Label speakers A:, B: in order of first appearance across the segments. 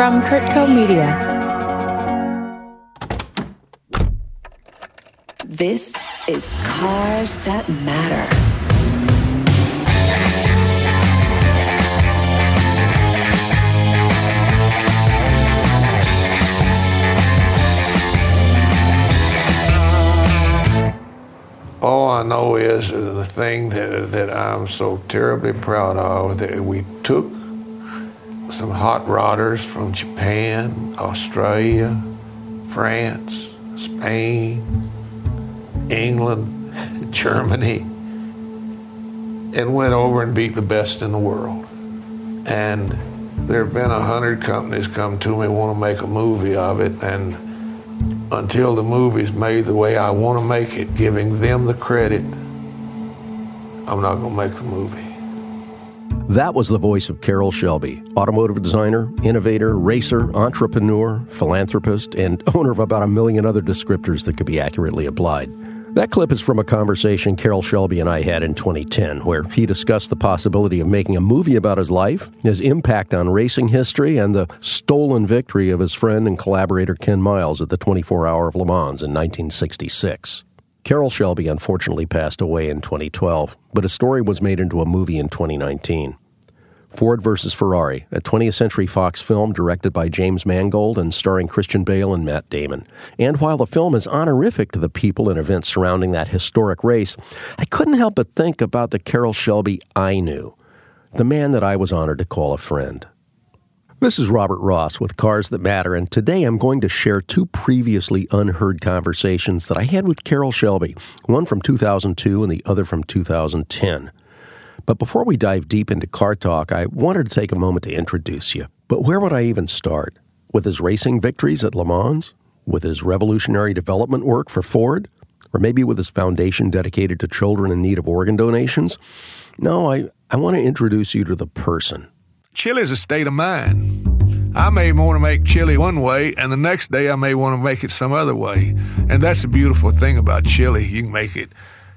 A: from CurtCo Media.
B: This is Cars That Matter.
C: All I know is the thing that, that I'm so terribly proud of that we took some hot rodders from Japan, Australia, France, Spain, England, Germany, and went over and beat the best in the world. And there have been a hundred companies come to me want to make a movie of it, and until the movie's made the way I want to make it, giving them the credit, I'm not going to make the movie.
D: That was the voice of Carroll Shelby, automotive designer, innovator, racer, entrepreneur, philanthropist, and owner of about a million other descriptors that could be accurately applied. That clip is from a conversation Carroll Shelby and I had in 2010, where he discussed the possibility of making a movie about his life, his impact on racing history, and the stolen victory of his friend and collaborator Ken Miles at the 24 Hour of Le Mans in 1966. Carroll Shelby unfortunately passed away in 2012, but his story was made into a movie in 2019. Ford vs. Ferrari, a 20th Century Fox film directed by James Mangold and starring Christian Bale and Matt Damon. And while the film is honorific to the people and events surrounding that historic race, I couldn't help but think about the Carroll Shelby I knew, the man that I was honored to call a friend. This is Robert Ross with Cars That Matter, and today I'm going to share two previously unheard conversations that I had with Carroll Shelby, one from 2002 and the other from 2010. But before we dive deep into car talk, I wanted to take a moment to introduce you. But where would I even start? With his racing victories at Le Mans? With his revolutionary development work for Ford? Or maybe with his foundation dedicated to children in need of organ donations? No, I, I want to introduce you to the person.
C: Chili is a state of mind. I may want to make chili one way, and the next day I may want to make it some other way. And that's the beautiful thing about chili. You can make it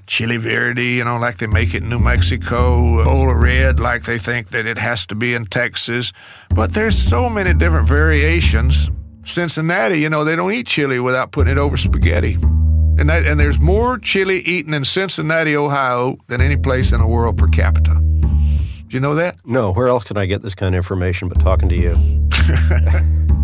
C: chili verde, you know, like they make it in New Mexico, Ola Red, like they think that it has to be in Texas. But there's so many different variations. Cincinnati, you know, they don't eat chili without putting it over spaghetti. And, that, and there's more chili eaten in Cincinnati, Ohio than any place in the world per capita. Do you know that?
D: No, where else can I get this kind of information but talking to you?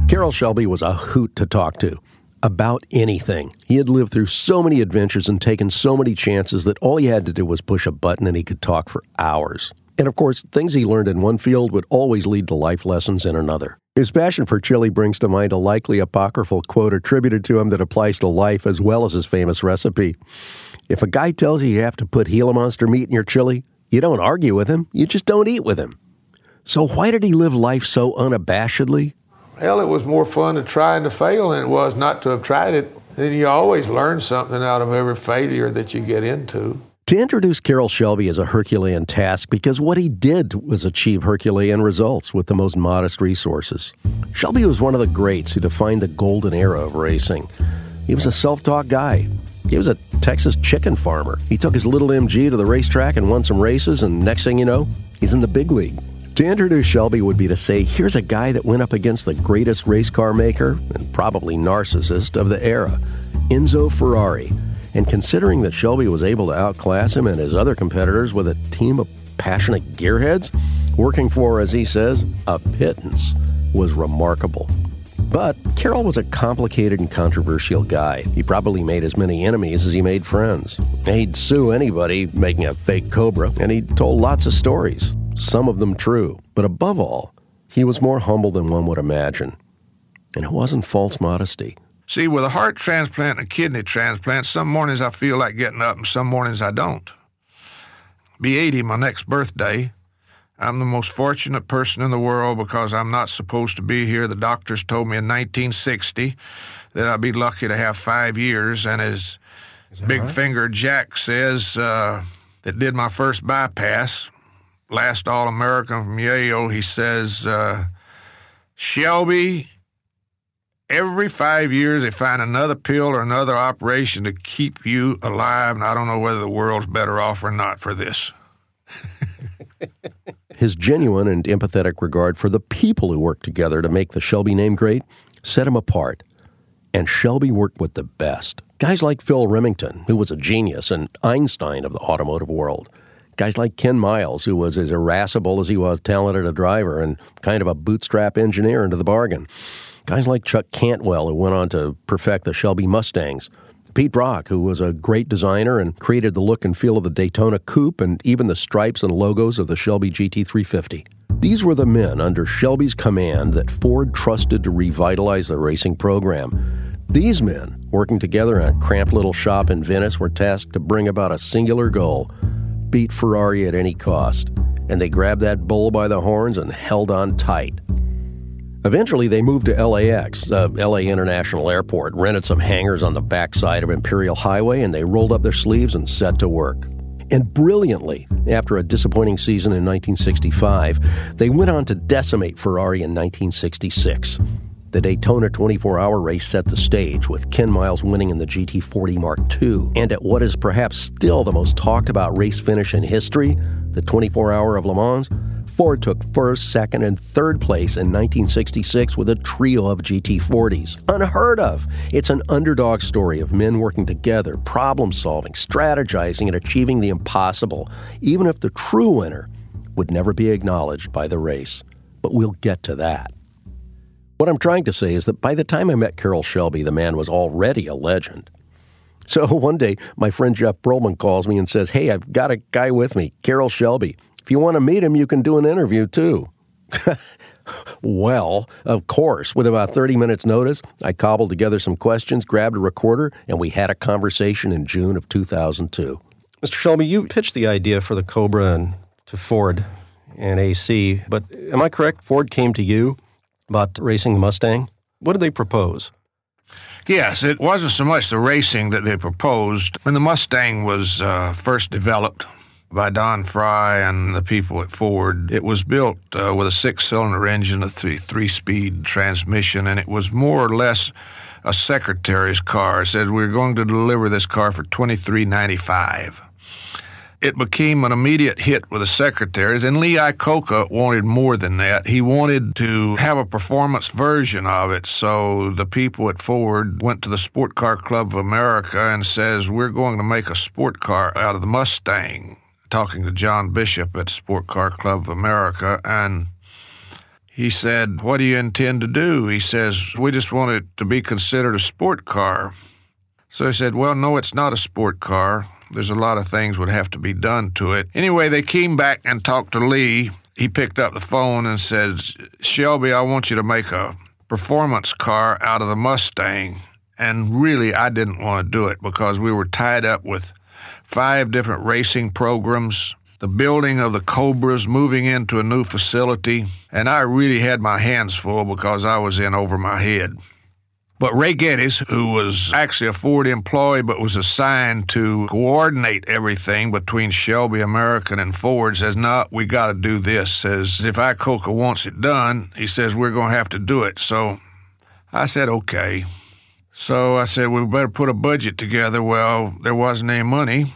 D: Carroll Shelby was a hoot to talk to about anything. He had lived through so many adventures and taken so many chances that all he had to do was push a button and he could talk for hours. And of course, things he learned in one field would always lead to life lessons in another. His passion for chili brings to mind a likely apocryphal quote attributed to him that applies to life as well as his famous recipe. If a guy tells you you have to put Gila monster meat in your chili, you don't argue with him, you just don't eat with him. So, why did he live life so unabashedly?
C: Hell, it was more fun to try and to fail than it was not to have tried it. Then you always learn something out of every failure that you get into.
D: To introduce Carroll Shelby is a Herculean task because what he did was achieve Herculean results with the most modest resources. Shelby was one of the greats who defined the golden era of racing. He was a self taught guy. He was a Texas chicken farmer. He took his little MG to the racetrack and won some races, and next thing you know, he's in the big league. To introduce Shelby would be to say, here's a guy that went up against the greatest race car maker and probably narcissist of the era, Enzo Ferrari. And considering that Shelby was able to outclass him and his other competitors with a team of passionate gearheads, working for, as he says, a pittance, was remarkable. But Carroll was a complicated and controversial guy. He probably made as many enemies as he made friends. He'd sue anybody making a fake Cobra, and he told lots of stories, some of them true. But above all, he was more humble than one would imagine. And it wasn't false modesty.
C: See, with a heart transplant and a kidney transplant, some mornings I feel like getting up and some mornings I don't. Be 80 my next birthday. I'm the most fortunate person in the world because I'm not supposed to be here. The doctors told me in 1960 that I'd be lucky to have five years, and as Big right? Finger Jack says, uh, that did my first bypass, last All American from Yale, he says, uh, Shelby, every five years they find another pill or another operation to keep you alive, and I don't know whether the world's better off or not for this.
D: His genuine and empathetic regard for the people who worked together to make the Shelby name great set him apart. And Shelby worked with the best. Guys like Phil Remington, who was a genius and Einstein of the automotive world. Guys like Ken Miles, who was as irascible as he was talented a driver and kind of a bootstrap engineer into the bargain. Guys like Chuck Cantwell, who went on to perfect the Shelby Mustangs. Pete Brock, who was a great designer and created the look and feel of the Daytona Coupe and even the stripes and logos of the Shelby GT350. These were the men under Shelby's command that Ford trusted to revitalize the racing program. These men, working together in a cramped little shop in Venice, were tasked to bring about a singular goal beat Ferrari at any cost. And they grabbed that bull by the horns and held on tight. Eventually, they moved to LAX, uh, LA International Airport, rented some hangars on the backside of Imperial Highway, and they rolled up their sleeves and set to work. And brilliantly, after a disappointing season in 1965, they went on to decimate Ferrari in 1966. The Daytona 24 hour race set the stage, with Ken Miles winning in the GT40 Mark II. And at what is perhaps still the most talked about race finish in history, the 24 hour of Le Mans, Ford took first, second, and third place in 1966 with a trio of GT40s. Unheard of! It's an underdog story of men working together, problem solving, strategizing, and achieving the impossible, even if the true winner would never be acknowledged by the race. But we'll get to that. What I'm trying to say is that by the time I met Carroll Shelby, the man was already a legend. So one day, my friend Jeff Pearlman calls me and says, Hey, I've got a guy with me, Carroll Shelby. If you want to meet him, you can do an interview too. well, of course, with about 30 minutes' notice, I cobbled together some questions, grabbed a recorder, and we had a conversation in June of 2002.
A: Mr. Shelby, you pitched the idea for the Cobra and to Ford and AC, but am I correct? Ford came to you about racing the Mustang. What did they propose?
C: Yes, it wasn't so much the racing that they proposed. When the Mustang was uh, first developed by Don Frey and the people at Ford, it was built uh, with a six cylinder engine, a three, three speed transmission, and it was more or less a secretary's car. It said, We're going to deliver this car for twenty three ninety five it became an immediate hit with the secretaries, and Lee Iacocca wanted more than that. He wanted to have a performance version of it. So the people at Ford went to the Sport Car Club of America and says, "We're going to make a sport car out of the Mustang." Talking to John Bishop at Sport Car Club of America, and he said, "What do you intend to do?" He says, "We just want it to be considered a sport car." So he said, Well, no, it's not a sport car. There's a lot of things would have to be done to it. Anyway, they came back and talked to Lee. He picked up the phone and said, Shelby, I want you to make a performance car out of the Mustang. And really, I didn't want to do it because we were tied up with five different racing programs, the building of the Cobras, moving into a new facility. And I really had my hands full because I was in over my head. But Ray Geddes, who was actually a Ford employee but was assigned to coordinate everything between Shelby American and Ford, says, No, we got to do this. Says, if Iacocca wants it done, he says, we're going to have to do it. So I said, Okay. So I said, We better put a budget together. Well, there wasn't any money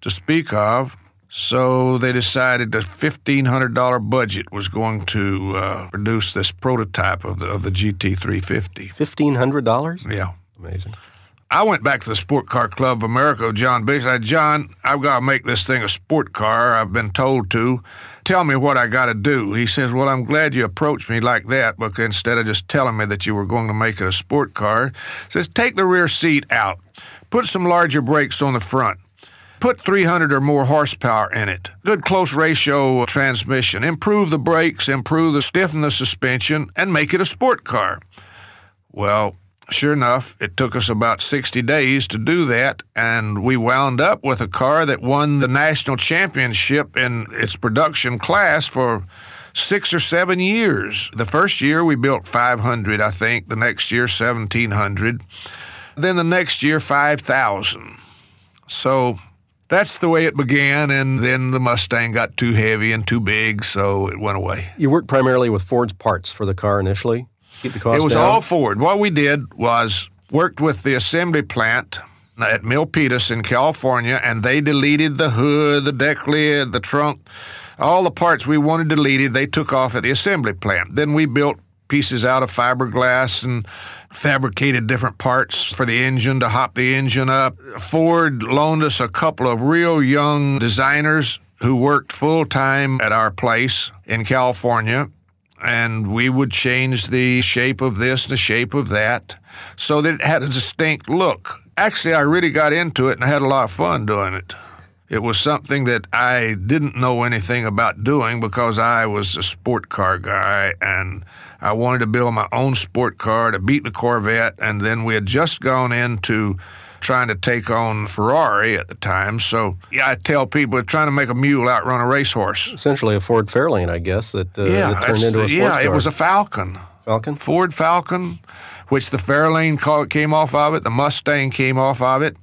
C: to speak of. So they decided the $1,500 budget was going to uh, produce this prototype of the, of the GT350.
A: $1,500?
C: Yeah.
A: Amazing.
C: I went back to the Sport Car Club of America, John Biggs. I said, John, I've got to make this thing a sport car. I've been told to. Tell me what I got to do. He says, Well, I'm glad you approached me like that, but instead of just telling me that you were going to make it a sport car, says, Take the rear seat out, put some larger brakes on the front Put 300 or more horsepower in it. Good close ratio transmission. Improve the brakes, improve the stiffen the suspension, and make it a sport car. Well, sure enough, it took us about 60 days to do that, and we wound up with a car that won the national championship in its production class for six or seven years. The first year we built 500, I think. The next year, 1,700. Then the next year, 5,000. So that's the way it began, and then the Mustang got too heavy and too big, so it went away.
A: You worked primarily with Ford's parts for the car initially. Keep the cost
C: It was
A: down?
C: all Ford. What we did was worked with the assembly plant at Milpitas in California, and they deleted the hood, the deck lid, the trunk, All the parts we wanted deleted, they took off at the assembly plant. Then we built pieces out of fiberglass and fabricated different parts for the engine to hop the engine up. Ford loaned us a couple of real young designers who worked full time at our place in California. And we would change the shape of this and the shape of that so that it had a distinct look. Actually, I really got into it and I had a lot of fun doing it. It was something that I didn't know anything about doing because I was a sport car guy and I wanted to build my own sport car to beat the Corvette. And then we had just gone into trying to take on Ferrari at the time. So yeah, I tell people we're trying to make a mule outrun a racehorse.
A: Essentially a Ford Fairlane, I guess, that, uh,
C: yeah,
A: that turned into a sports
C: yeah,
A: car.
C: it was a Falcon.
A: Falcon.
C: Ford Falcon, which the Fairlane ca- came off of it, the Mustang came off of it.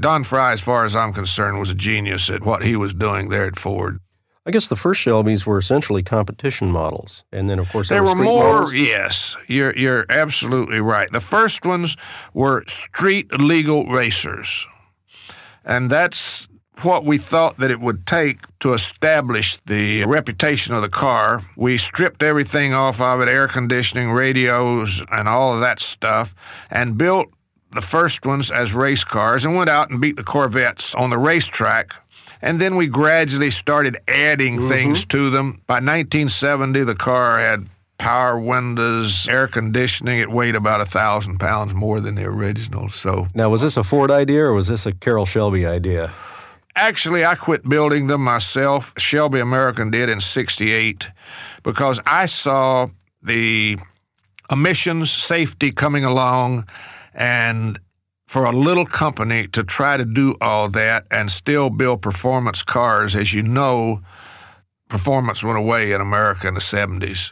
C: Don Frey, as far as I'm concerned, was a genius at what he was doing there at Ford.
A: I guess the first Shelbys were essentially competition models, and then of course
C: There were more,
A: models.
C: yes. You're you're absolutely right. The first ones were street legal racers, and that's what we thought that it would take to establish the reputation of the car. We stripped everything off of it, air conditioning, radios, and all of that stuff, and built the first ones as race cars and went out and beat the Corvettes on the racetrack. And then we gradually started adding mm-hmm. things to them. By 1970, the car had power windows, air conditioning. It weighed about a thousand pounds more than the original. So
A: Now, was this a Ford idea or was this a Carroll Shelby idea?
C: Actually, I quit building them myself. Shelby American did in 68 because I saw the emissions safety coming along and for a little company to try to do all that and still build performance cars, as you know, performance went away in America in the 70s.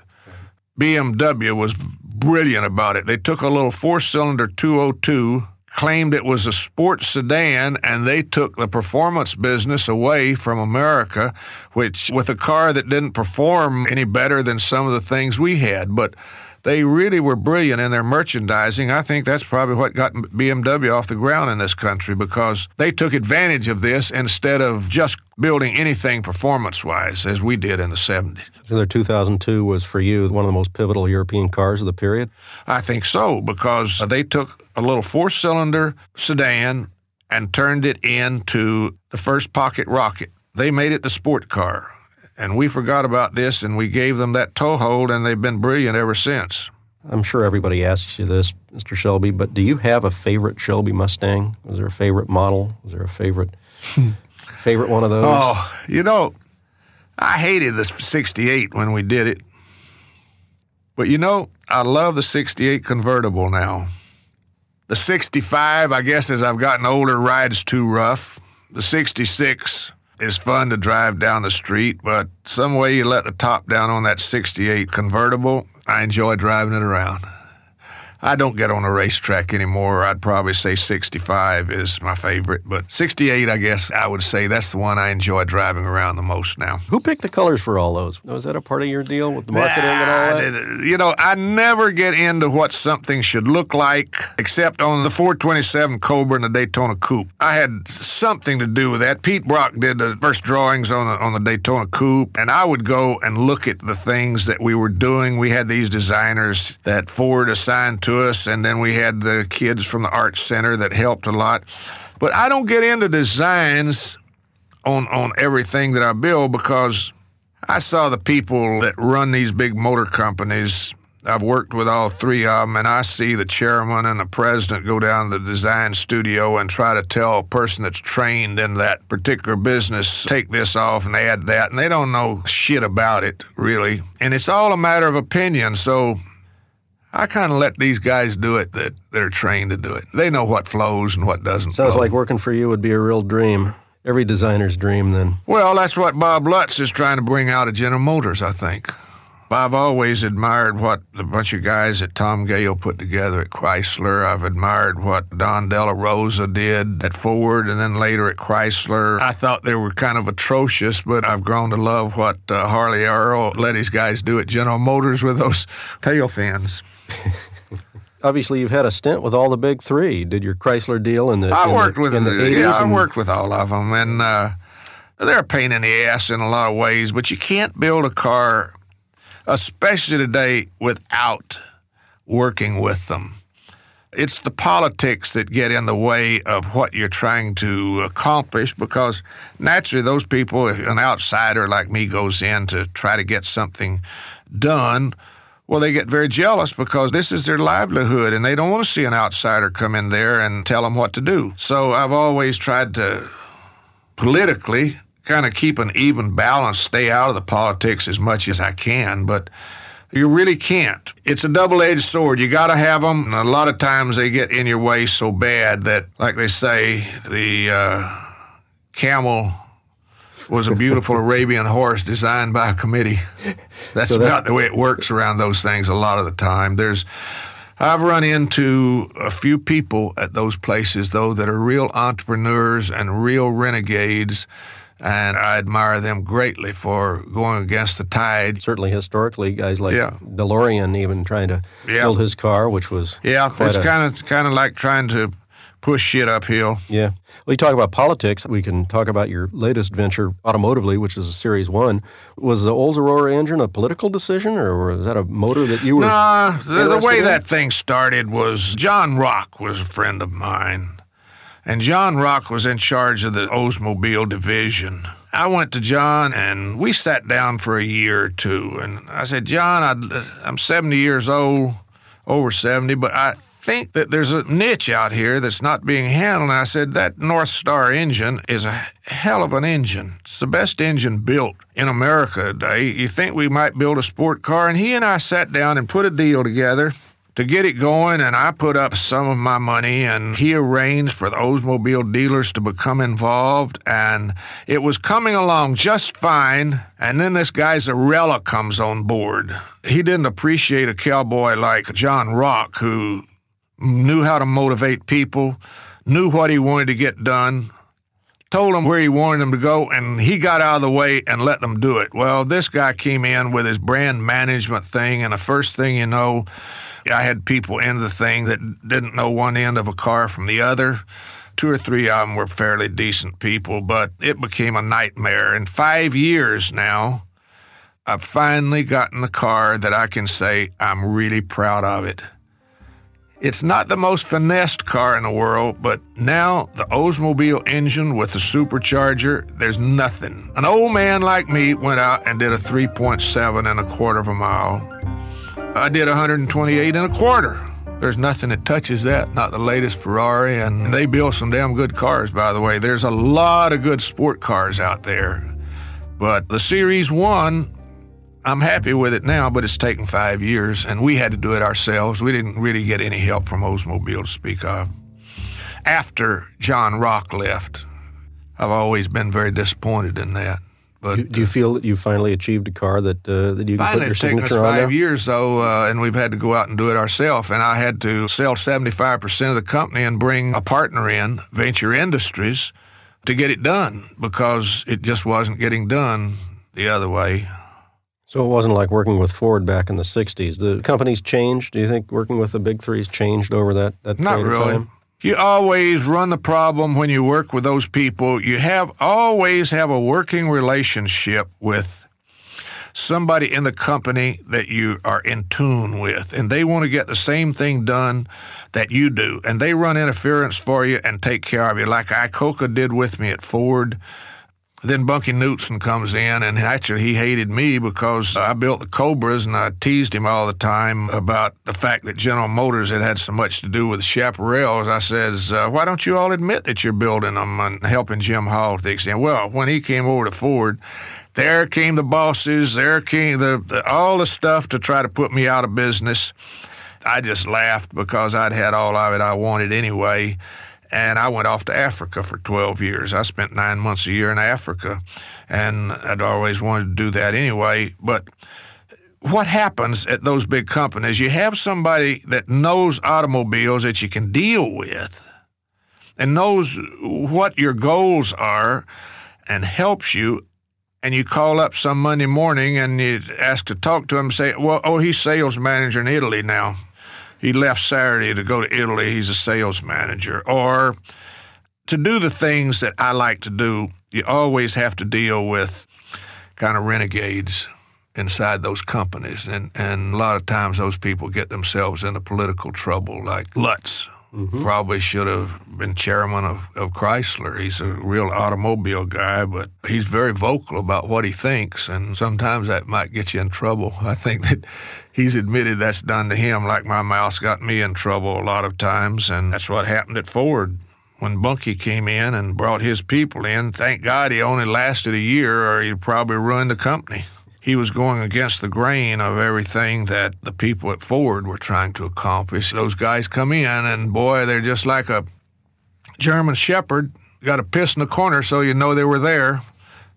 C: BMW was brilliant about it. They took a little four cylinder 202, claimed it was a sports sedan, and they took the performance business away from America, which, with a car that didn't perform any better than some of the things we had. But they really were brilliant in their merchandising. I think that's probably what got BMW off the ground in this country because they took advantage of this instead of just building anything performance wise as we did in the 70s.
A: So their 2002 was for you one of the most pivotal European cars of the period.
C: I think so because they took a little four cylinder sedan and turned it into the first pocket rocket. They made it the sport car. And we forgot about this and we gave them that toehold, and they've been brilliant ever since.
A: I'm sure everybody asks you this, Mr. Shelby, but do you have a favorite Shelby Mustang? Was there a favorite model? Was there a favorite favorite one of those?
C: Oh, you know, I hated the 68 when we did it. But you know, I love the 68 convertible now. The 65, I guess, as I've gotten older, rides too rough. The 66 is fun to drive down the street, but some way you let the top down on that 68 convertible, I enjoy driving it around. I don't get on a racetrack anymore. I'd probably say 65 is my favorite, but 68, I guess I would say that's the one I enjoy driving around the most now.
A: Who picked the colors for all those? Was that a part of your deal with the marketing and all that?
C: You know, I never get into what something should look like, except on the 427 Cobra and the Daytona Coupe. I had something to do with that. Pete Brock did the first drawings on the, on the Daytona Coupe, and I would go and look at the things that we were doing. We had these designers that Ford assigned to us, and then we had the kids from the Art Center that helped a lot. But I don't get into designs on on everything that I build because I saw the people that run these big motor companies. I've worked with all three of them, and I see the chairman and the president go down to the design studio and try to tell a person that's trained in that particular business, take this off and add that, and they don't know shit about it, really. And it's all a matter of opinion, so I kind of let these guys do it that, that are trained to do it. They know what flows and what doesn't
A: Sounds
C: flow.
A: like working for you would be a real dream. Every designer's dream, then.
C: Well, that's what Bob Lutz is trying to bring out at General Motors, I think. I've always admired what the bunch of guys that Tom Gale put together at Chrysler. I've admired what Don DeLaRossa did at Ford and then later at Chrysler. I thought they were kind of atrocious, but I've grown to love what uh, Harley Earl let his guys do at General Motors with those tail fins.
A: Obviously, you've had a stint with all the big three. Did your Chrysler deal in the
C: I
A: in
C: worked
A: the,
C: with
A: in the
C: the-
A: 80s?
C: Yeah, I worked with all of them, and uh, they're a pain in the ass in a lot of ways, but you can't build a car, especially today, without working with them. It's the politics that get in the way of what you're trying to accomplish because naturally, those people, if an outsider like me goes in to try to get something done, well, they get very jealous because this is their livelihood and they don't want to see an outsider come in there and tell them what to do. So I've always tried to politically kind of keep an even balance, stay out of the politics as much as I can, but you really can't. It's a double edged sword. You got to have them. And a lot of times they get in your way so bad that, like they say, the uh, camel was a beautiful Arabian horse designed by a committee. That's so that, about the way it works around those things a lot of the time. There's I've run into a few people at those places though that are real entrepreneurs and real renegades and I admire them greatly for going against the tide.
A: Certainly, historically, guys like yeah. DeLorean even trying to yeah. build his car, which was
C: yeah, it's kind of kind of like trying to push shit uphill.
A: Yeah. Well, you talk about politics. We can talk about your latest venture, automotively, which is a Series One. Was the Olds Aurora engine a political decision, or was that a motor that you were?
C: Nah, the, the way in? that thing started was John Rock was a friend of mine and John Rock was in charge of the Oldsmobile division. I went to John and we sat down for a year or two. And I said, John, I, am 70 years old, over 70, but I think that there's a niche out here that's not being handled. And I said, that Northstar engine is a hell of an engine. It's the best engine built in America today. You think we might build a sport car? And he and I sat down and put a deal together to get it going, and I put up some of my money, and he arranged for the Oldsmobile dealers to become involved, and it was coming along just fine. And then this guy Zarrella comes on board. He didn't appreciate a cowboy like John Rock, who knew how to motivate people, knew what he wanted to get done, told them where he wanted them to go, and he got out of the way and let them do it. Well, this guy came in with his brand management thing, and the first thing you know, I had people in the thing that didn't know one end of a car from the other. Two or three of them were fairly decent people, but it became a nightmare. In five years now, I've finally gotten the car that I can say I'm really proud of it. It's not the most finessed car in the world, but now the Oldsmobile engine with the supercharger, there's nothing. An old man like me went out and did a 3.7 and a quarter of a mile. I did 128 and a quarter. There's nothing that touches that, not the latest Ferrari, and they build some damn good cars, by the way. There's a lot of good sport cars out there. But the Series 1, I'm happy with it now, but it's taken five years, and we had to do it ourselves. We didn't really get any help from Oldsmobile to speak of. After John Rock left, I've always been very disappointed in that.
A: But do, do you feel that you finally achieved a car that uh, that you can put your signature
C: on?
A: Finally,
C: five years though, uh, and we've had to go out and do it ourselves. And I had to sell seventy five percent of the company and bring a partner in, Venture Industries, to get it done because it just wasn't getting done the other way.
A: So it wasn't like working with Ford back in the '60s. The company's changed. Do you think working with the big three's changed over that that
C: Not really.
A: Time?
C: You always run the problem when you work with those people. You have always have a working relationship with somebody in the company that you are in tune with, and they want to get the same thing done that you do, and they run interference for you and take care of you, like Iacocca did with me at Ford. Then Bunky Knudsen comes in, and actually he hated me because I built the Cobras, and I teased him all the time about the fact that General Motors had had so much to do with Chaparrals. I says, uh, "Why don't you all admit that you're building them and helping Jim Hall to the extent?" Well, when he came over to Ford, there came the bosses, there came the, the all the stuff to try to put me out of business. I just laughed because I'd had all of it I wanted anyway and I went off to Africa for 12 years. I spent nine months a year in Africa, and I'd always wanted to do that anyway. But what happens at those big companies, you have somebody that knows automobiles that you can deal with and knows what your goals are and helps you. And you call up some Monday morning and you ask to talk to him say, Well, oh, he's sales manager in Italy now he left Saturday to go to Italy. He's a sales manager. Or to do the things that I like to do you always have to deal with kind of renegades inside those companies. And, and a lot of times those people get themselves into political trouble, like Lutz. Mm-hmm. Probably should have been chairman of, of Chrysler. He's a real automobile guy, but he's very vocal about what he thinks, and sometimes that might get you in trouble. I think that he's admitted that's done to him, like my mouse got me in trouble a lot of times, and that's what happened at Ford when Bunky came in and brought his people in. Thank God he only lasted a year, or he'd probably ruined the company he was going against the grain of everything that the people at Ford were trying to accomplish. Those guys come in, and boy, they're just like a German shepherd. Got a piss in the corner so you know they were there.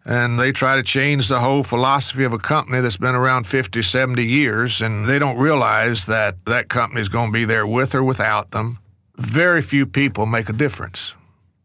C: And they try to change the whole philosophy of a company that's been around 50, 70 years, and they don't realize that that company is going to be there with or without them. Very few people make a difference.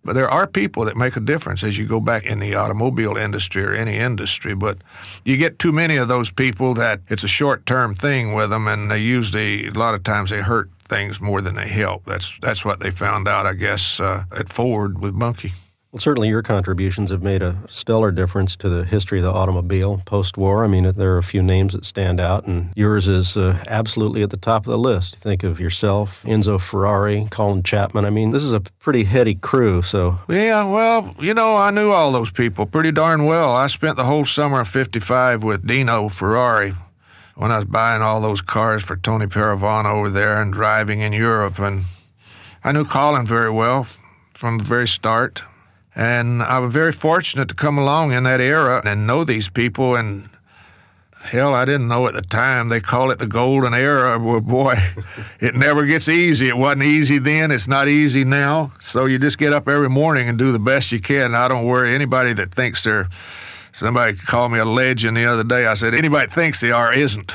C: But there are people that make a difference as you go back in the automobile industry or any industry. But you get too many of those people that it's a short term thing with them, and they usually, a lot of times, they hurt things more than they help. That's, that's what they found out, I guess, uh, at Ford with Bunky.
A: Well, certainly your contributions have made a stellar difference to the history of the automobile post war. I mean, there are a few names that stand out, and yours is uh, absolutely at the top of the list. Think of yourself, Enzo Ferrari, Colin Chapman. I mean, this is a pretty heady crew, so.
C: Yeah, well, you know, I knew all those people pretty darn well. I spent the whole summer of 55 with Dino Ferrari when I was buying all those cars for Tony Paravano over there and driving in Europe. And I knew Colin very well from the very start. And I was very fortunate to come along in that era and know these people. And hell, I didn't know at the time. They call it the golden era. Well, boy, it never gets easy. It wasn't easy then. It's not easy now. So you just get up every morning and do the best you can. I don't worry anybody that thinks they're. Somebody called me a legend the other day. I said, anybody thinks they are isn't.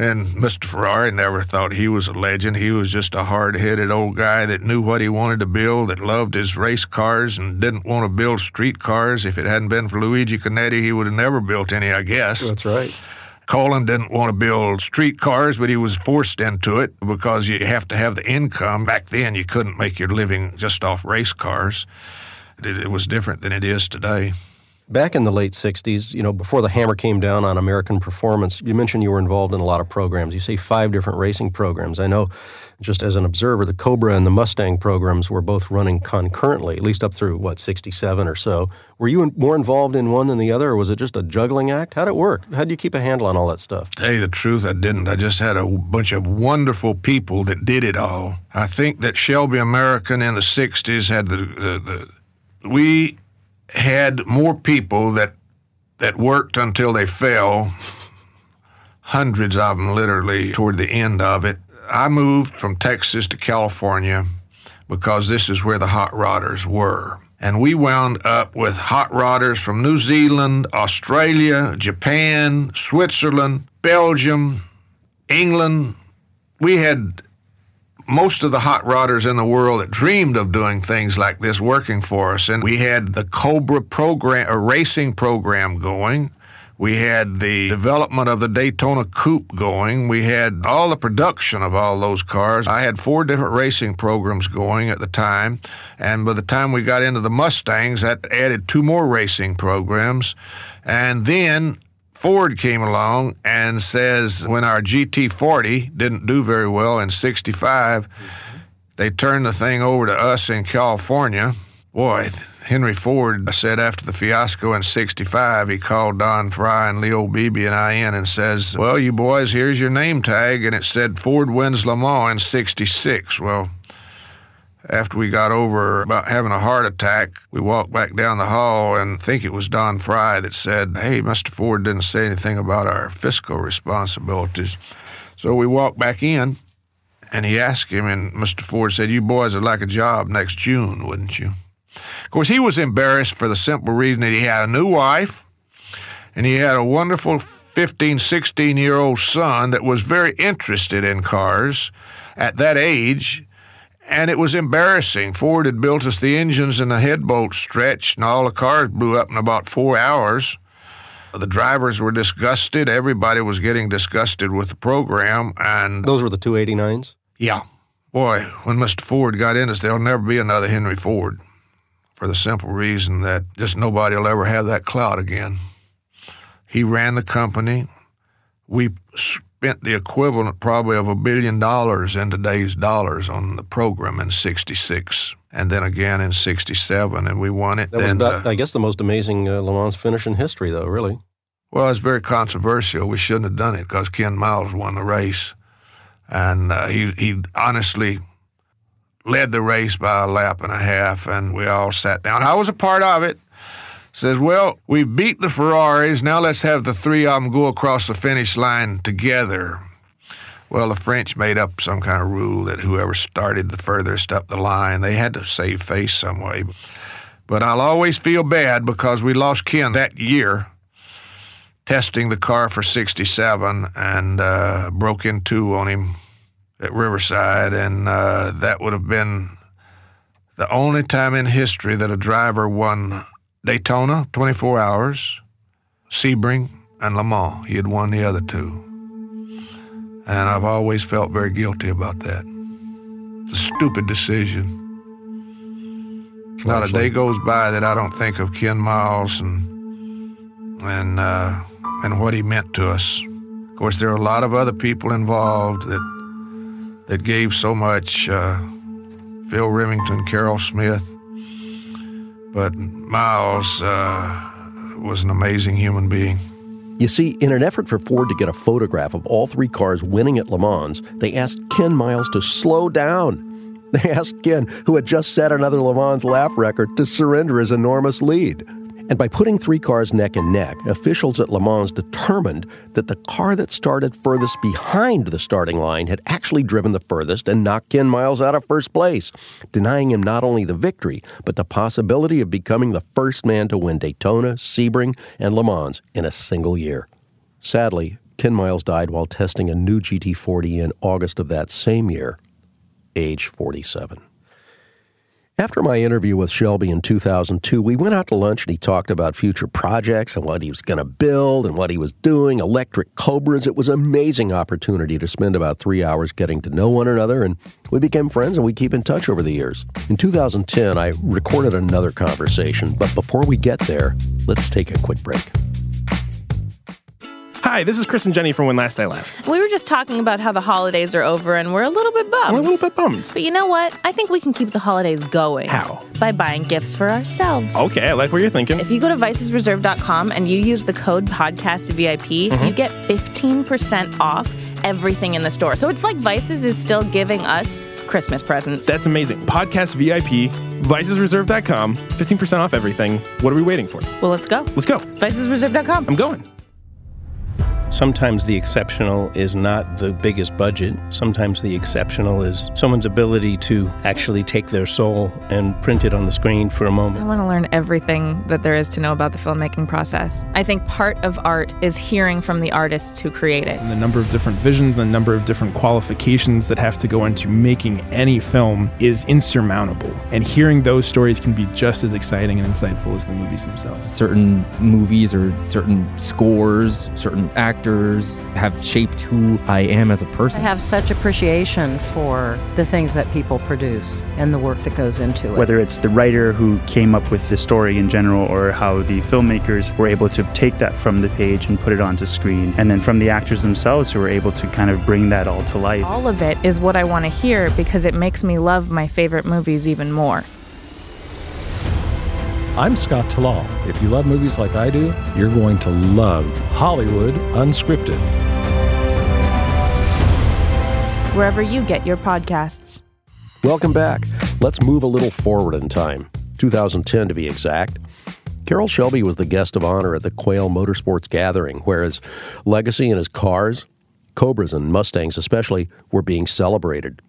C: And Mr. Ferrari never thought he was a legend. He was just a hard headed old guy that knew what he wanted to build, that loved his race cars and didn't want to build street cars. If it hadn't been for Luigi Chinetti, he would have never built any, I guess.
A: That's right.
C: Colin didn't want to build street cars, but he was forced into it because you have to have the income. Back then, you couldn't make your living just off race cars. It was different than it is today.
A: Back in the late 60s, you know, before the hammer came down on American performance, you mentioned you were involved in a lot of programs. You say five different racing programs. I know just as an observer, the Cobra and the Mustang programs were both running concurrently, at least up through, what, 67 or so. Were you more involved in one than the other, or was it just a juggling act? How'd it work? How'd you keep a handle on all that stuff?
C: Tell you the truth, I didn't. I just had a bunch of wonderful people that did it all. I think that Shelby American in the 60s had the, the, the we had more people that that worked until they fell, hundreds of them literally toward the end of it. I moved from Texas to California because this is where the hot rodders were. And we wound up with hot rodders from New Zealand, Australia, Japan, Switzerland, Belgium, England. We had most of the hot rodders in the world that dreamed of doing things like this working for us. And we had the Cobra program, a racing program going. We had the development of the Daytona Coupe going. We had all the production of all those cars. I had four different racing programs going at the time. And by the time we got into the Mustangs, that added two more racing programs. And then Ford came along and says when our GT40 didn't do very well in 65, mm-hmm. they turned the thing over to us in California. Boy, Henry Ford said after the fiasco in 65, he called Don Frey and Leo Beebe and I in and says, Well, you boys, here's your name tag. And it said Ford wins Le Mans in 66. Well, after we got over about having a heart attack, we walked back down the hall and I think it was Don Frey that said, Hey, Mr. Ford didn't say anything about our fiscal responsibilities. So we walked back in and he asked him, and Mr. Ford said, You boys would like a job next June, wouldn't you? Of course, he was embarrassed for the simple reason that he had a new wife and he had a wonderful 15, 16 year old son that was very interested in cars at that age and it was embarrassing. Ford had built us the engines and the head bolts stretched, and all the cars blew up in about four hours. The drivers were disgusted. Everybody was getting disgusted with the program, and
A: those were the 289s.
C: Yeah, boy, when Mr. Ford got in us, there'll never be another Henry Ford. for the simple reason that just nobody will ever have that clout again. He ran the company. We spent the equivalent probably of a billion dollars in today's dollars on the program in 66 and then again in 67 and we won it
A: That
C: then
A: was, about, uh, I guess, the most amazing uh, Le Mans finish in history, though, really.
C: well it's very controversial. We shouldn't have done it because ken miles won the race. And uh, he, he honestly led the race by a lap and a half and we all sat down. I was a part of it says, Well, we beat the Ferraris. Now let's have the three of them go across the finish line together. Well, the French made up some kind of rule that whoever started the furthest up the line, they had to save face some way. But I'll always feel bad because we lost Ken that year testing the car for 67 and uh, broke in two on him at Riverside. And uh, that would have been the only time in history that a driver won Daytona, 24 hours, Sebring, and Le Mans. He had won the other two. And I've always felt very guilty about that. It's a stupid decision. Not a day goes by that I don't think of Ken Miles and and uh, and what he meant to us. Of course, there are a lot of other people involved that that gave so much. Uh, Phil Remington, Carroll Smith, but Miles uh, was an amazing human being.
D: You see, in an effort for Ford to get a photograph of all three cars winning at Le Mans, they asked Ken Miles to slow down. They asked Ken, who had just set another Le Mans lap record, to surrender his enormous lead. And by putting three cars neck and neck, officials at Le Mans determined that the car that started furthest behind the starting line had actually driven the furthest and knocked Ken Miles out of first place, denying him not only the victory, but the possibility of becoming the first man to win Daytona, Sebring, and Le Mans in a single year. Sadly, Ken Miles died while testing a new GT40 in August of that same year, age 47. After my interview with Shelby in 2002, we went out to lunch and he talked about future projects and what he was going to build and what he was doing, electric Cobras. It was an amazing opportunity to spend about three hours getting to know one another, and we became friends and we keep in touch over the years. In 2010, I recorded another conversation, but before we get there, let's take a quick break.
E: Hi, this is Chris and Jenny from When Last I Left.
F: We were just talking about how the holidays are over and we're a little bit bummed.
E: I'm a little bit bummed.
F: But you know what? I think we can keep the holidays going.
E: How?
F: By buying gifts for ourselves.
E: Okay, I like what you're thinking.
F: If you go to vicesreserve.com and you use the code podcastvip,
E: Mm-hmm.
F: you get 15% off everything in the store. So it's like Vices is still giving us Christmas presents.
E: That's amazing. Podcast VIP, vicesreserve.com, 15% off everything. What are we waiting for?
F: well, let's go.
E: Let's go.
F: Vicesreserve.com.
E: I'm going.
G: Sometimes the exceptional is not the biggest budget. Sometimes the exceptional is someone's ability to actually take their soul and print it on the screen for a moment.
F: I want to learn everything that there is to know about the filmmaking process. I think part of art is hearing from the artists who create it.
E: The number of different visions, the number of different qualifications that have to go into making any film is insurmountable. And hearing those stories can be just as exciting and insightful as the movies themselves.
H: certain movies or certain scores, certain actors have shaped who I am as a person.
I: I have such appreciation for the things that people produce and the work that goes into it.
J: whether it's the writer who came up with the story in general or how the filmmakers were able to take that from the page and put it onto screen and then from the actors themselves who were able to kind of bring that all to life
F: All of it is what I want to hear because it makes me love my favorite movies even more.
K: I'm Scott Talal. If you love movies like I do, you're going to love Hollywood Unscripted.
F: Wherever you get your podcasts.
D: Welcome back. Let's move a little forward in time, 2010 to be exact. Carroll Shelby was the guest of honor at the Quail Motorsports Gathering, where his legacy and his cars, Cobras and Mustangs especially, were being celebrated.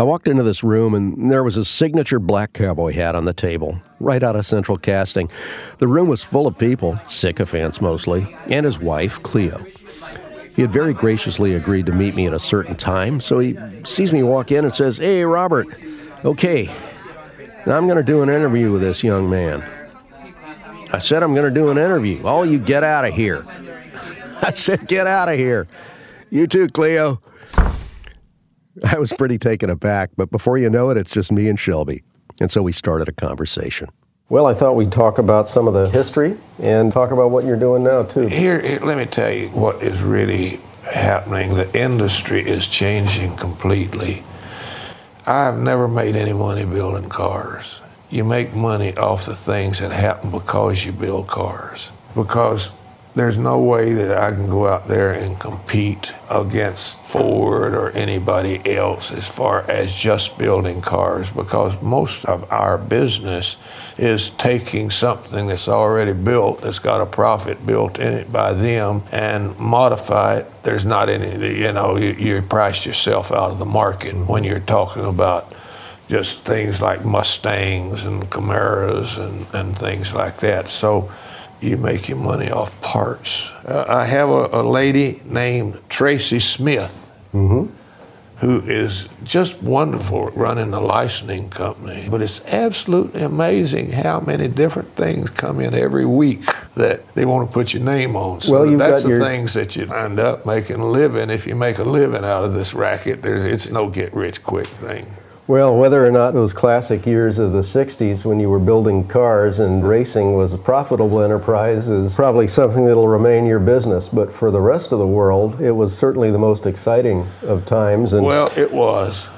D: I walked into this room and there was his signature black cowboy hat on the table, right out of central casting. The room was full of people, sycophants mostly, and his wife, Cleo. He had very graciously agreed to meet me at a certain time, so he sees me walk in and says, Hey, Robert, okay, now I'm going to do an interview with this young man. I said, I'm going to do an interview. All you get out of here. I said, Get out of here. You too, Cleo. I was pretty taken aback, but before you know it, it's just me and Shelby.
L: And so we started a conversation.
D: Well, I thought we'd talk about some of the history and talk about what you're doing now, too.
C: Here, here, let me tell you what is really happening. The industry is changing completely. I've never made any money building cars. You make money off the things that happen because you build cars. Because there's no way that I can go out there and compete against Ford or anybody else as far as just building cars because most of our business is taking something that's already built, that's got a profit built in it by them, and modify it. There's not any, you know, you, you price yourself out of the market when you're talking about just things like Mustangs and Camaros and, and things like that. So you make your money off parts. Uh, I have a, a, lady named Tracy Smith
D: mm-hmm.
C: who is just wonderful at running the licensing company. But it's absolutely amazing how many different things come in every week that they want to put your name on. So
D: well,
C: that's the
D: your...
C: things that you end up making a living. If you make a living out of this racket, it's no get rich quick thing.
D: Well, whether or not those classic years of the 60s when you were building cars and racing was a profitable enterprise is probably something that'll remain your business. But for the rest of the world, it was certainly the most exciting of times.
C: And well, it was.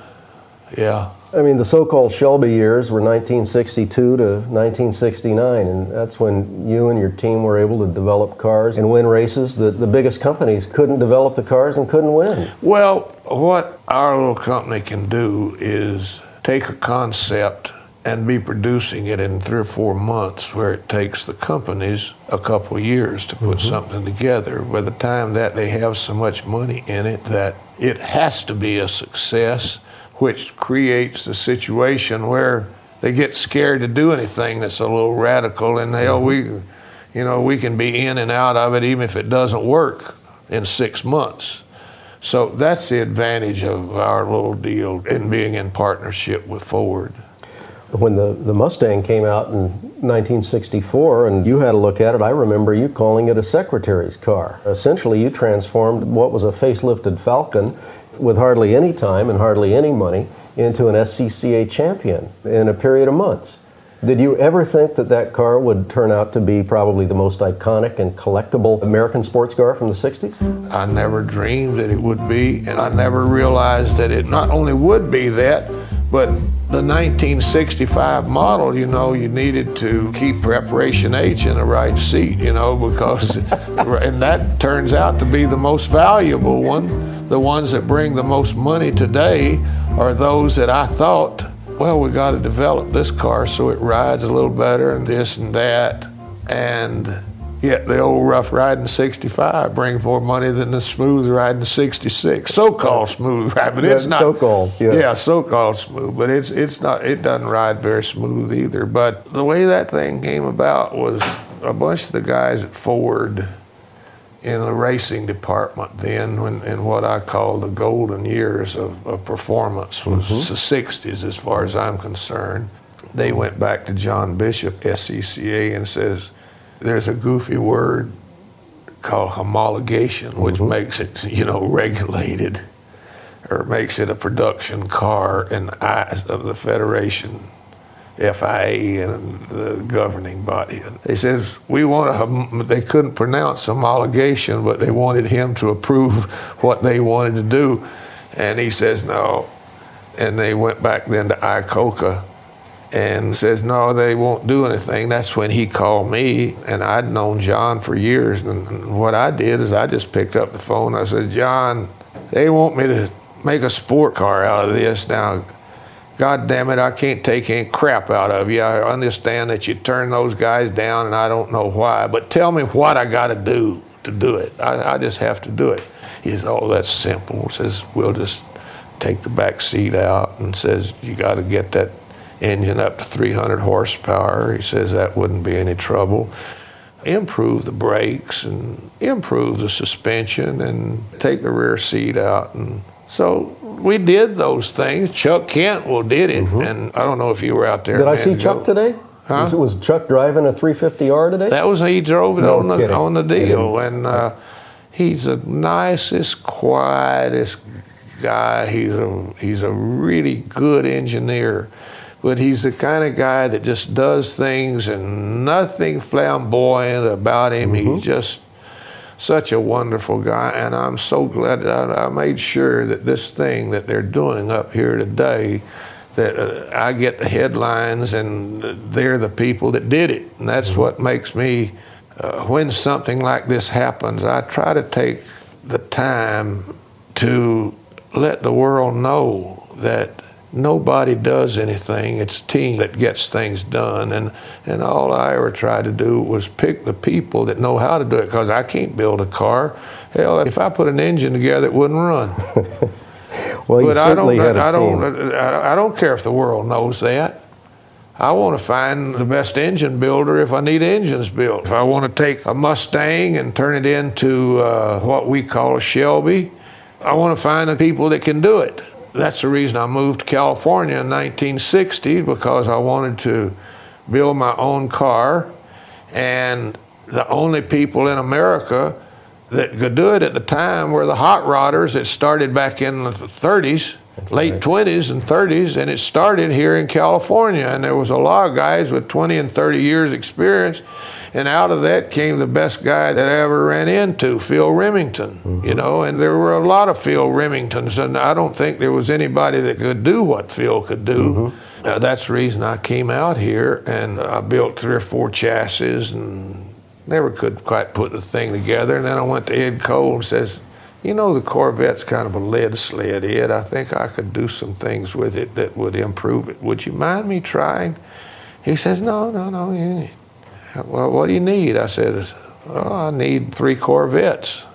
C: Yeah.
D: I mean, the so called Shelby years were 1962 to 1969, and that's when you and your team were able to develop cars and win races that the biggest companies couldn't develop the cars and couldn't win.
C: Well, what our little company can do is take a concept and be producing it in three or four months, where it takes the companies a couple of years to put mm-hmm. something together. By the time that they have so much money in it that it has to be a success which creates the situation where they get scared to do anything that's a little radical and they, oh, we, you know, we can be in and out of it even if it doesn't work in six months. So that's the advantage of our little deal in being in partnership with Ford.
D: When the, the Mustang came out in 1964 and you had a look at it, I remember you calling it a secretary's car. Essentially, you transformed what was a facelifted Falcon with hardly any time and hardly any money into an SCCA champion in a period of months. Did you ever think that that car would turn out to be probably the most iconic and collectible American sports car from the 60s?
C: I never dreamed that it would be, and I never realized that it not only would be that, but the 1965 model, you know, you needed to keep preparation H in the right seat, you know, because, and that turns out to be the most valuable one the ones that bring the most money today are those that I thought, well, we got to develop this car so it rides a little better and this and that. And yet the old rough riding 65 brings more money than the smooth riding 66. So-called smooth ride, but it's not
D: so-called.
C: Yeah. yeah, so-called smooth, but it's it's not. It doesn't ride very smooth either. But the way that thing came about was a bunch of the guys at Ford in the racing department then when, in what I call the golden years of, of performance was mm-hmm. the 60s as far as I'm concerned. They went back to John Bishop, SCCA, and says there's a goofy word called homologation, which mm-hmm. makes it, you know, regulated or makes it a production car in the eyes of the Federation FIA and the governing body. They said we want to. They couldn't pronounce homologation, but they wanted him to approve what they wanted to do, and he says no. And they went back then to Iacocca and says no, they won't do anything. That's when he called me, and I'd known John for years. And what I did is I just picked up the phone. I said, John, they want me to make a sport car out of this now God damn it, I can't take any crap out of you. I understand that you turn those guys down, and I don't know why. But tell me what I got to do to do it. I, I, just have to do it. He says, "Oh, that's simple." He says, "We'll just take the back seat out," and says, "You got to get that engine up to 300 horsepower." He says that wouldn't be any trouble. Improve the brakes and improve the suspension, and take the rear seat out, and so we did those things. Chuck Cantwell did it, mm-hmm. and I don't know if you were out there.
D: Did I see Chuck today? Huh? Was, was, Chuck driving a 350R today?
C: That was he drove it no on the on the deal, and uh, he's the nicest, quietest guy. He's a he's a really good engineer, but he's the kind of guy that just does things and nothing flamboyant about him. Mm-hmm. He's just such a wonderful guy, and I'm so glad that I, made sure that this thing that they're doing up here today, that uh, I get the headlines, and they're the people that did it, and that's what makes me. Uh, when something like this happens, I try to take the time to let the world know that nobody does anything. It's a team that gets things done. And, and all I ever tried to do was pick the people that know how to do it because I can't build a car. Hell, if I put an engine together, it wouldn't run.
A: well, but I don't,
C: I don't, I don't care if the world knows that. I want to find the best engine builder if I need engines built. If I want to take a Mustang and turn it into uh, what we call a Shelby, I want to find the people that can do it that's the reason I moved to California in 1960 because I wanted to build my own car. And the only people in America that could do it at the time were the hot rodders that started back in the 30s, late 20s and 30s, and it started here in California. And there was a lot of guys with 20 and 30 years experience and out of that came the best guy that I ever ran into, Phil Remington. Mm-hmm. You know, and there were a lot of Phil Remingtons, and I don't think there was anybody that could do what Phil could do. Mm-hmm. Uh, that's the reason I came out here, and I built three or four chassis, and never could quite put the thing together. And then I went to Ed Cole and says, you know, the Corvette's kind of a lead sled, Ed. I think I could do some things with it that would improve it. Would you mind me trying? He says, No, no, no. Well, what do you need? I said, oh, I need three Corvettes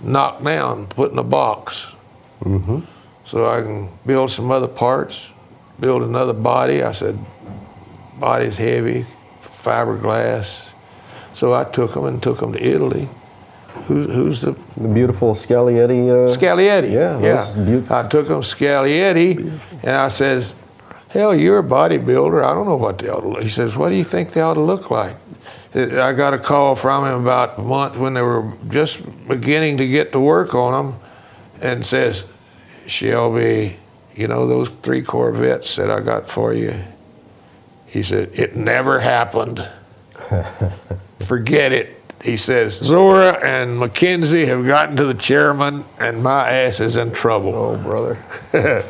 C: knocked down, put in a box. Mm-hmm. So I can build some other parts, build another body. I said, body's heavy, fiberglass. So I took them and took them to Italy. Who's, who's the,
A: the beautiful Scaglietti? Uh,
C: Scaglietti. Yeah, yeah. I took them Scaglietti, and I says, "Hell, you're a bodybuilder. I don't know what they ought to look." He says, "What do you think they ought to look like?" I got a call from him about a month when they were just beginning to get to work on them and says, Shelby, you know those three Corvettes that I got for you? He said, It never happened. Forget it. He says, Zora and McKenzie have gotten to the chairman and my ass is in trouble.
A: Oh, brother.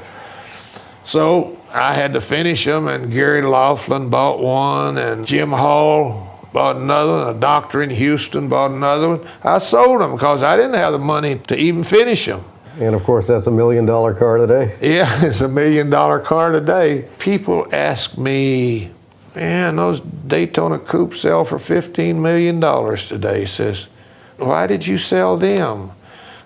C: so I had to finish them, and Gary Laughlin bought one, and Jim Hall bought another one. A doctor in Houston bought another one. I sold them because I didn't have the money to even finish them.
A: And of course, that's a million dollar car today.
C: Yeah, it's a million dollar car today. People ask me, man, those Daytona coupes sell for $15 million today. Says, why did you sell them?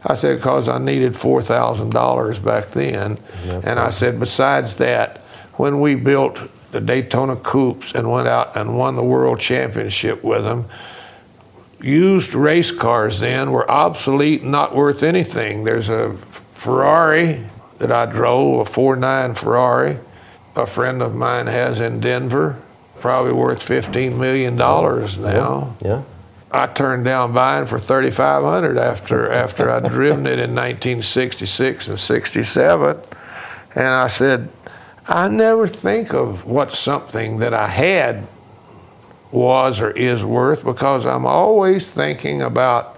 C: I said, because I needed $4,000 back then. and I said, besides that, when we built the Daytona Coupes and went out and won the world championship with them. Used race cars then were obsolete, not worth anything. There's a Ferrari that I drove, a 4.9 Ferrari, a friend of mine has in Denver, probably worth $15 million now.
A: Yeah.
C: I turned down buying for 3500 after after I'd driven it in 1966 and 67. And I said, I never think of what something that I had was or is worth because I'm always thinking about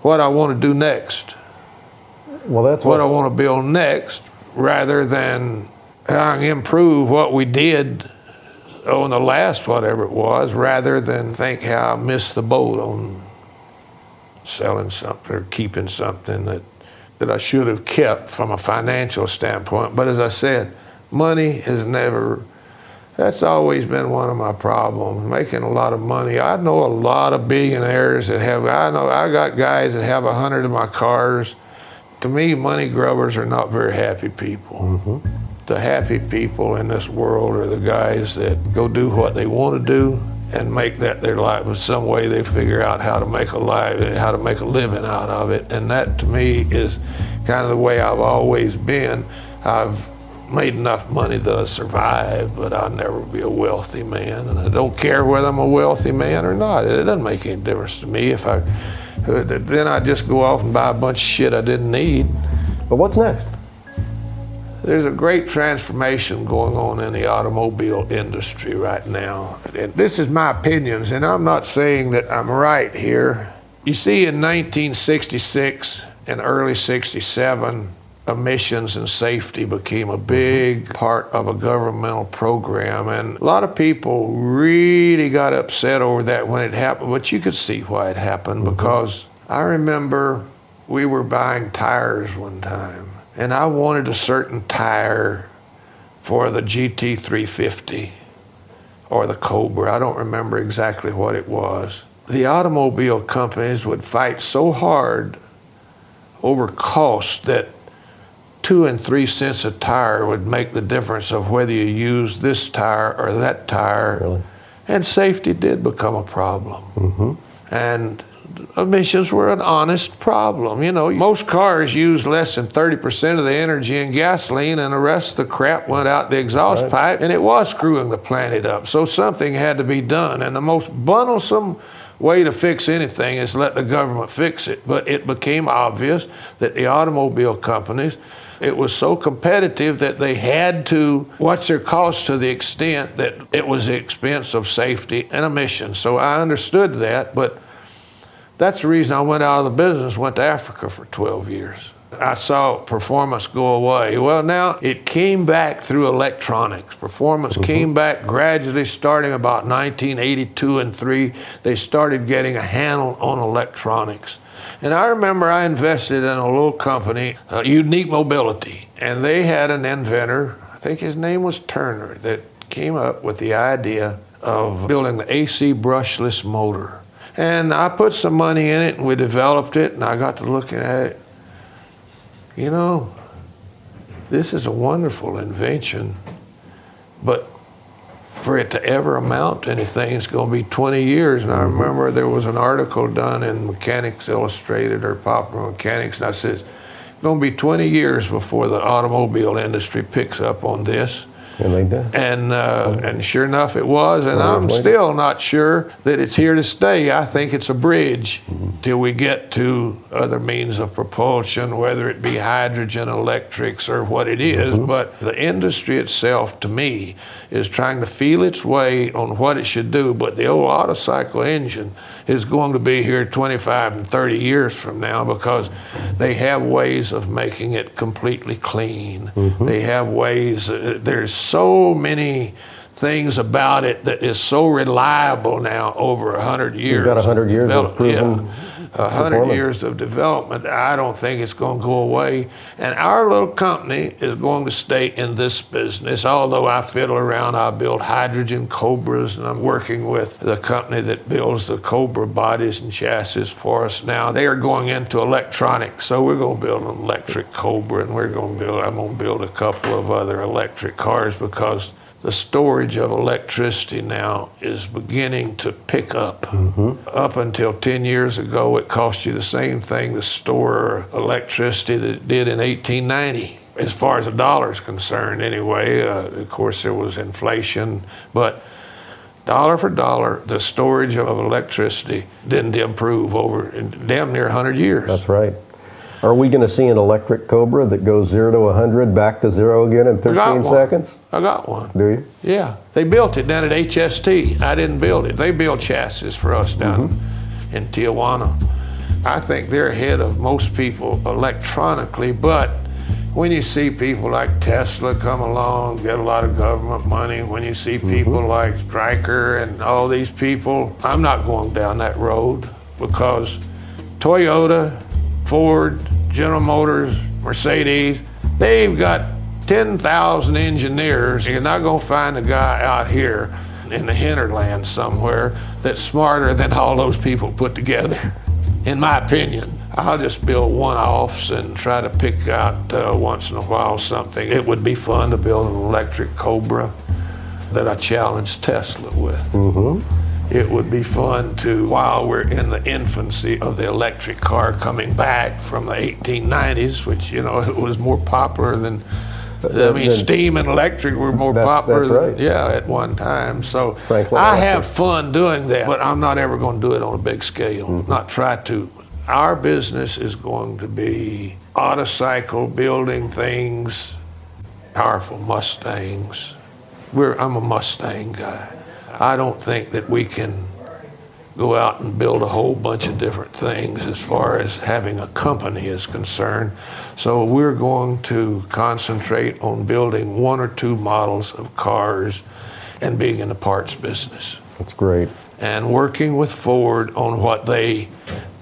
C: what I want to do next.
A: Well, that's
C: what I want to build next rather than how I improve what we did on the last whatever it was rather than think how I missed the boat on selling something or keeping something that, that I should have kept from a financial standpoint. But as I said, money has never that's always been one of my problems making a lot of money i know a lot of billionaires that have i know i got guys that have a hundred of my cars to me money grubbers are not very happy people mm-hmm. The happy people in this world are the guys that go do what they want to do and make that their life in some way they figure out how to make a life and how to make a living out of it and that to me is kind of the way i've always been i've made enough money that I survive, but I'll never be a wealthy man. And I don't care whether I'm a wealthy man or not. It doesn't make any difference to me. If I, then I just go off and buy a bunch of shit I didn't need.
A: But what's next?
C: There's a great transformation going on in the automobile industry right now. And this is my opinions, and I'm not saying that I'm right here. You see, in 1966 and early 67, emissions and safety became a big part of a governmental program. And a lot of people really got upset over that when it happened, but you could see why it happened mm-hmm. because I remember we were buying tires one time, and I wanted a certain tire for the GT350 or the Cobra. I don't remember exactly what it was. The automobile companies would fight so hard over cost that two and three cents a tire would make the difference of whether you use this tire or that tire.
A: Really?
C: And safety did become a problem.
A: Mm-hmm.
C: And emissions were an honest problem. You know, most cars use less than 30% of the energy in gasoline, and the rest of the crap went out the exhaust right. pipe, and it was screwing the planet up. So something had to be done. And the most bundlesome way to fix anything is let the government fix it. But it became obvious that the automobile companies it was so competitive that they had to watch their costs to the extent that it was the expense of safety and emissions. So I understood that, but that's the reason I went out of the business, went to Africa for 12 years. I saw performance go away. Well, now it came back through electronics. Performance mm-hmm. came back gradually starting about 1982 and 3. They started getting a handle on electronics. And I remember I invested in a little company, uh, Unique Mobility, and they had an inventor, I think his name was Turner, that came up with the idea of building the AC brushless motor. And I put some money in it and we developed it and I got to looking at it. You know, this is a wonderful invention, but for it to ever amount to anything, it's going to be 20 years. And I mm-hmm. remember there was an article done in Mechanics Illustrated or Popular Mechanics, and I said, it's going to be 20 years before the automobile industry picks up on this.
A: And they did.
C: And, uh, and sure enough, it was. And I'm still not sure that it's here to stay. I think it's a bridge mm-hmm. till we get to other means of propulsion, whether it be hydrogen, electrics, or what it is. Mm-hmm. But the industry itself, to me, is trying to feel its way on what it should do. But the old Otto cycle engine is going to be here 25 and 30 years from now because they have ways of making it completely clean. Mm-hmm. They have ways, uh, there's so many things about it that is so reliable now over 100 years.
A: You've got 100 years of proven.
C: Yeah a hundred years of development, I don't think it's going to go away. And our little company is going to stay in this business. Although I fiddle around, I build hydrogen Cobras, and I'm working with the company that builds the Cobra bodies and chassis for us now. They are going into electronics, so we're going to build an electric Cobra, and we're going to build. I'm going to build a couple of other electric cars because the storage of electricity now is beginning to pick up.
A: Mm-hmm.
C: Up until 10 years ago, it cost you the same thing to store electricity that it did in 1890. As far as the dollar is concerned, anyway, uh, of course, there was inflation, but dollar for dollar, the storage of electricity didn't improve over damn near 100 years.
A: That's right. Are we going to see an electric Cobra that goes zero to 100 back to zero again in 13
C: I
A: seconds?
C: I got one.
A: Do you?
C: Yeah. They built it down at HST. I didn't build it. They build chassis for us down mm-hmm. in Tijuana. I think they're ahead of most people electronically, but when you see people like Tesla come along, get a lot of government money, when you see mm-hmm. people mm-hmm. like Stryker and all these people, I'm not going down that road because Toyota, Ford, General Motors, Mercedes, they've got 10,000 engineers. You're not going to find a guy out here in the hinterland somewhere that's smarter than all those people put together, in my opinion. I'll just build one offs and try to pick out uh, once in a while something. It would be fun to build an electric Cobra that I challenge Tesla with.
A: Mm-hmm
C: it would be fun to, while we're in the infancy of the electric car coming back from the 1890s, which, you know, it was more popular than, I mean, steam and electric were more
A: that's,
C: popular,
A: that's right.
C: than, yeah, at one time. So
A: Franklin
C: I have fun doing that, but I'm not ever going to do it on a big scale, mm-hmm. not try to. Our business is going to be Otto cycle, building things powerful Mustangs. We're, I'm a Mustang guy. I don't think that we can go out and build a whole bunch of different things as far as having a company is concerned. So we're going to concentrate on building one or two models of cars and being in the parts business.
D: That's great.
C: And working with Ford on what they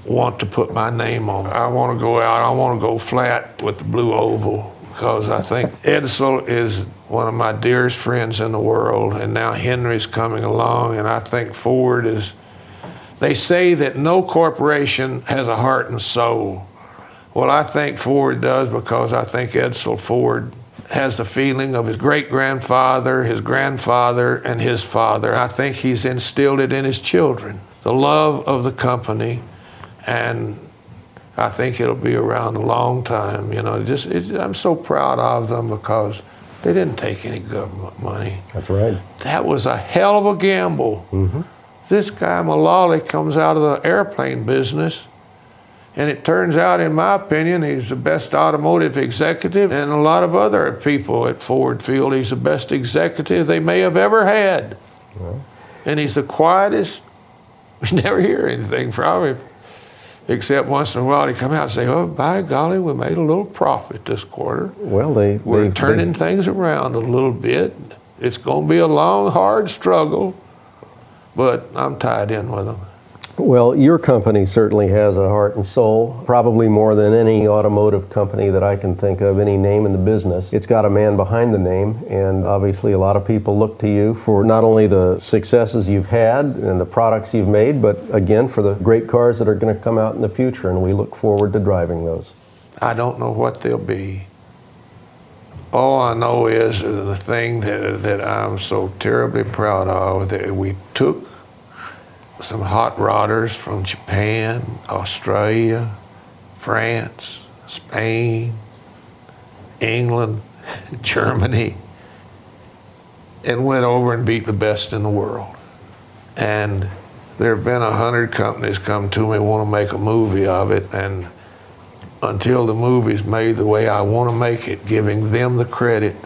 C: want to put my name on. I want to go out, I want to go flat with the blue oval because I think Edsel is one of my dearest friends in the world, and now Henry's coming along, and I think Ford is. They say that no corporation has a heart and soul. Well, I think Ford does because I think Edsel Ford has the feeling of his great grandfather, his grandfather, and his father. I think he's instilled it in his children the love of the company, and I think it'll be around a long time. You know, just I'm so proud of them because they didn't take any government money.
D: That's right.
C: That was a hell of a gamble.
D: Mm-hmm.
C: This guy Mulally comes out of the airplane business and it turns out, in my opinion, he's the best automotive executive, and a lot of other people at Ford feel he's the best executive they may have ever had. And he's the quietest. We never hear anything from him, except once in a while he come out and say, "Oh, by golly, we made a little profit this quarter."
D: Well, they
C: we're turning they, things around a little bit. It's going to be a long, hard struggle, but I'm tied in with them.
D: Well, your company certainly has a heart and soul, probably more than any automotive company that I can think of, any name in the business. It's got a man behind the name, and obviously a lot of people look to you for not only the successes you've had and the products you've made, but again for the great cars that are going to come out in the future, and we look forward to driving those.
C: I don't know what they'll be. All I know is the thing that, that I'm so terribly proud of that we took some hot rodders from Japan, Australia, France, Spain, England, Germany, and went over and beat the best in the world. And there have been a hundred companies come to me want to make a movie of it, and until the movie's made the way I want to make it, giving them the credit,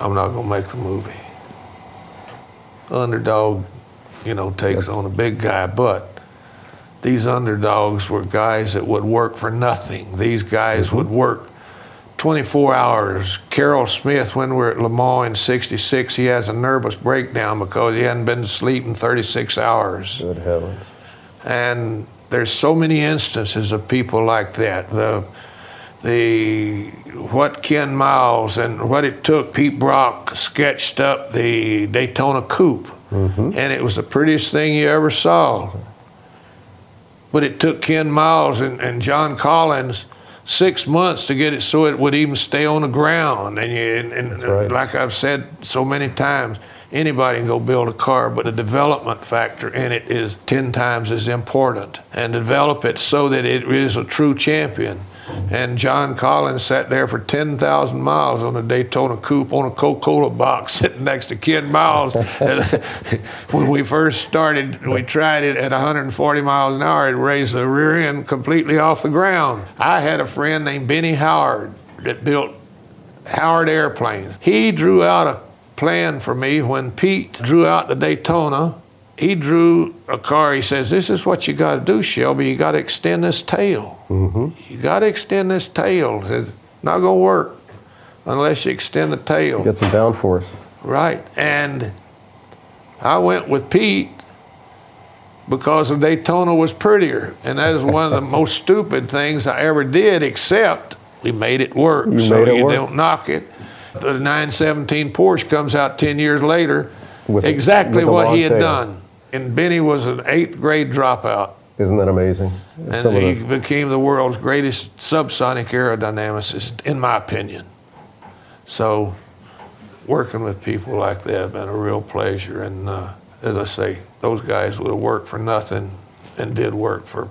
C: I'm not going to make the movie. Underdog you know, takes on a big guy. But these underdogs were guys that would work for nothing. These guys mm-hmm. would work 24 hours. Carroll Smith, when we were at Le Mans in 66, he has a nervous breakdown because he hadn't been to sleep in 36 hours.
D: Good heavens.
C: And there's so many instances of people like that. The the what Ken Miles and what it took. Pete Brock sketched up the Daytona Coupe
D: Mm-hmm.
C: And it was the prettiest thing you ever saw. But it took Ken Miles and, and John Collins six months to get it so it would even stay on the ground. And, you, and, and right. like I've said so many times, anybody can go build a car, but the development factor in it is 10 times as important. And develop it so that it is a true champion. And John Collins sat there for 10,000 miles on a Daytona coupe on a Coca Cola box sitting next to Ken Miles. when we first started, we tried it at 140 miles an hour. It raised the rear end completely off the ground. I had a friend named Benny Howard that built Howard airplanes. He drew out a plan for me when Pete drew out the Daytona he drew a car. He says, This is what you got to do, Shelby. You got to extend this tail.
D: Mm-hmm.
C: You got to extend this tail. It's not going to work unless you extend the tail.
D: Get some downforce.
C: Right. And I went with Pete because the Daytona was prettier. And that is one of the most stupid things I ever did, except we made it work.
D: You
C: so
D: it
C: you
D: work.
C: don't knock it. The 917 Porsche comes out 10 years later. With exactly what he had tail. done and Benny was an eighth grade dropout.
D: Isn't that amazing?
C: And Some he the... became the world's greatest subsonic aerodynamicist, in my opinion. So, working with people like that has been a real pleasure. And uh, as I say, those guys would have worked for nothing and did work for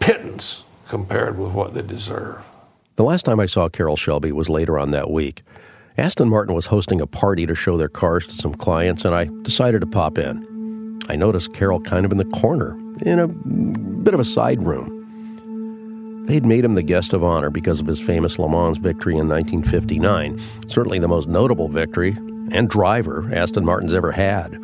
C: pittance compared with what they deserve.
D: The last time I saw Carroll Shelby was later on that week. Aston Martin was hosting a party to show their cars to some clients, and I decided to pop in. I noticed Carroll kind of in the corner, in a bit of a side room. They'd made him the guest of honor because of his famous Le Mans victory in 1959, certainly the most notable victory and driver Aston Martin's ever had.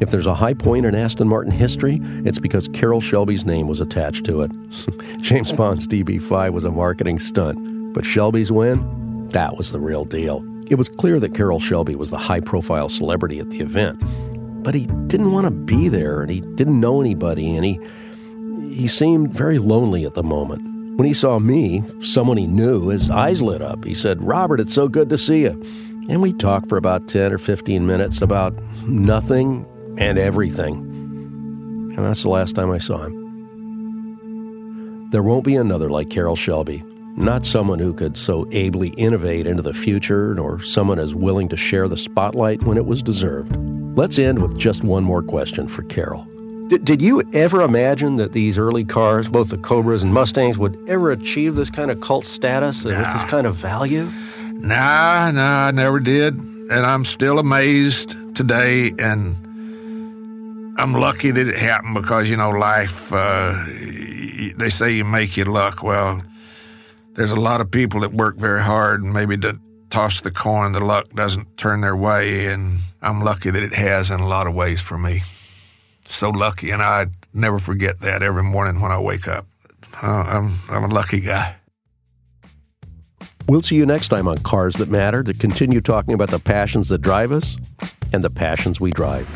D: If there's a high point in Aston Martin history, it's because Carroll Shelby's name was attached to it. James Bond's DB5 was a marketing stunt, but Shelby's win, that was the real deal. It was clear that Carroll Shelby was the high profile celebrity at the event, but he didn't want to be there and he didn't know anybody and he he seemed very lonely at the moment. When he saw me, someone he knew, his eyes lit up. He said, Robert, it's so good to see you. And we talked for about 10 or 15 minutes about nothing and everything. And that's the last time I saw him. There won't be another like Carroll Shelby. Not someone who could so ably innovate into the future, nor someone as willing to share the spotlight when it was deserved. Let's end with just one more question for Carroll.
A: Did, did you ever imagine that these early cars, both the Cobras and Mustangs, would ever achieve this kind of cult status with this kind of value?
C: Nah, nah, I never did. And I'm still amazed today. And I'm lucky that it happened because, you know, life, uh, they say you make your luck. Well, there's a lot of people that work very hard and maybe to toss the coin, the luck doesn't turn their way. And I'm lucky that it has in a lot of ways for me. So lucky. And I never forget that every morning when I wake up. Uh, I'm, I'm a lucky guy.
D: We'll see you next time on Cars That Matter to continue talking about the passions that drive us and the passions we drive.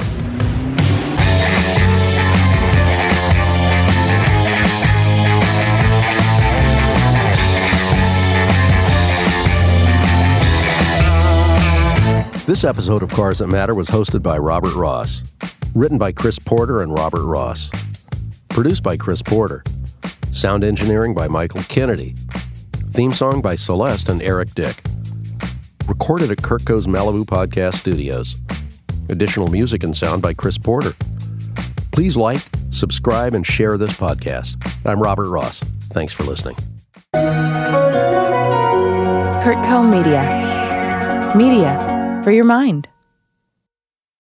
D: This episode of Cars That Matter was hosted by Robert Ross. Written by Chris Porter and Robert Ross. Produced by Chris Porter. Sound engineering by Michael Kennedy. Theme song by Celeste and Eric Dick. Recorded at CurtCo's Malibu Podcast Studios. Additional music and sound by Chris Porter. Please like, subscribe, and share this podcast. I'm Robert Ross. Thanks for listening.
F: CurtCo Media. Media for your mind.